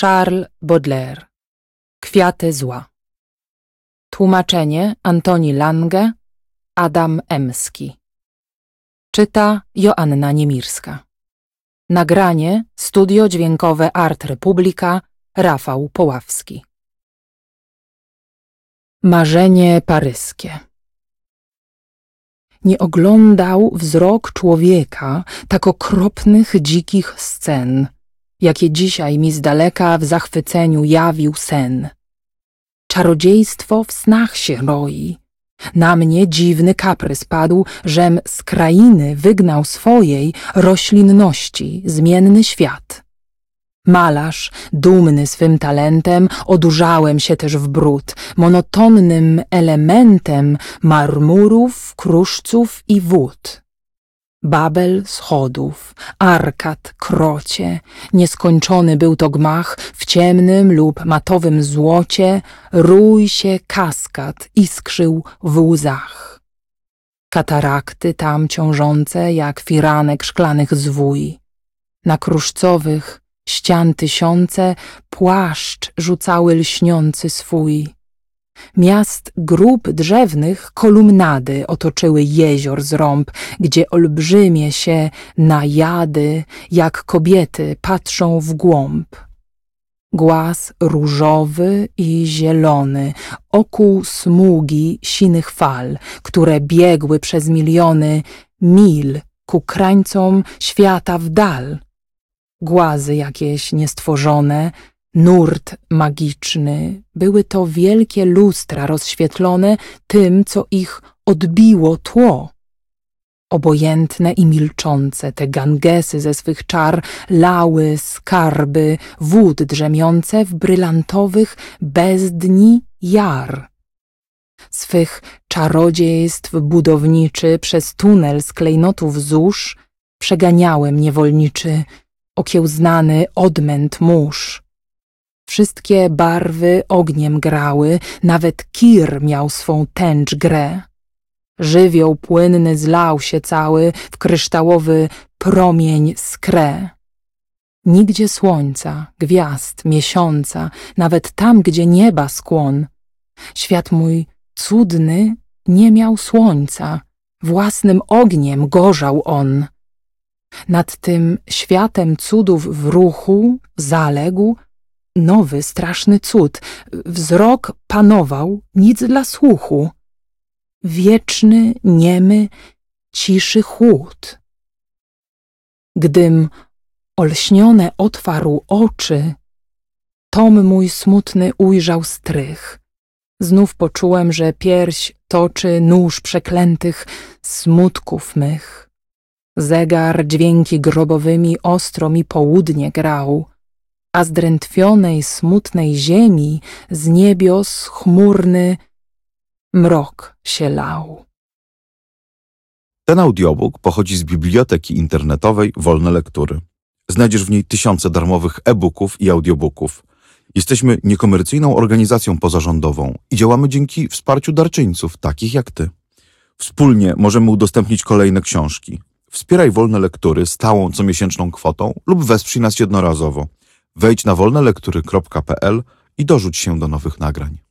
Charles Baudelaire. Kwiaty zła. Tłumaczenie Antoni Lange Adam Emski. Czyta Joanna Niemirska. Nagranie Studio Dźwiękowe Art Republika Rafał Poławski. Marzenie paryskie. Nie oglądał wzrok człowieka tak okropnych, dzikich scen – jakie dzisiaj mi z daleka w zachwyceniu jawił sen. Czarodziejstwo w snach się roi. Na mnie dziwny kaprys padł, żem z krainy wygnał swojej roślinności zmienny świat. Malarz, dumny swym talentem, odurzałem się też w brud, monotonnym elementem marmurów, kruszców i wód. Babel schodów, arkad, krocie, nieskończony był to gmach, w ciemnym lub matowym złocie rój się kaskad iskrzył w łzach. Katarakty tam ciążące jak firanek szklanych zwój. Na kruszcowych ścian tysiące płaszcz rzucały lśniący swój. Miast grup drzewnych kolumnady otoczyły jezior z rąb, gdzie olbrzymie się najady, jak kobiety patrzą w głąb. Głaz różowy i zielony, okuł smugi sinych fal, które biegły przez miliony mil ku krańcom świata w dal. Głazy jakieś niestworzone, nurt magiczny, były to wielkie lustra rozświetlone tym, co ich odbiło tło. Obojętne i milczące te gangesy ze swych czar lały skarby wód drzemiące w brylantowych bezdni jar. Swych czarodziejstw budowniczy przez tunel z klejnotów zórz przeganiałem niewolniczy, okiełznany odmęt mórz. Wszystkie barwy ogniem grały, nawet kir miał swą tęcz grę. Żywioł płynny zlał się cały w kryształowy promień skrę. Nigdzie słońca, gwiazd, miesiąca, nawet tam, gdzie nieba skłon. Świat mój cudny nie miał słońca, własnym ogniem gorzał on. Nad tym światem cudów w ruchu zaległ nowy, straszny cud. Wzrok panował, nic dla słuchu. Wieczny, niemy, ciszy chłód. Gdym olśnione otwarł oczy, tom mój smutny ujrzał strych. Znów poczułem, że pierś toczy nóż przeklętych smutków mych. Zegar dźwięki grobowymi ostro mi południe grał a z drętwionej, smutnej ziemi z niebios chmurny mrok się lał. Ten audiobook pochodzi z biblioteki internetowej Wolne Lektury. Znajdziesz w niej tysiące darmowych e-booków i audiobooków. Jesteśmy niekomercyjną organizacją pozarządową i działamy dzięki wsparciu darczyńców, takich jak ty. Wspólnie możemy udostępnić kolejne książki. Wspieraj Wolne Lektury stałą comiesięczną kwotą lub wesprzyj nas jednorazowo. Wejdź na wolnelektury.pl i dorzuć się do nowych nagrań.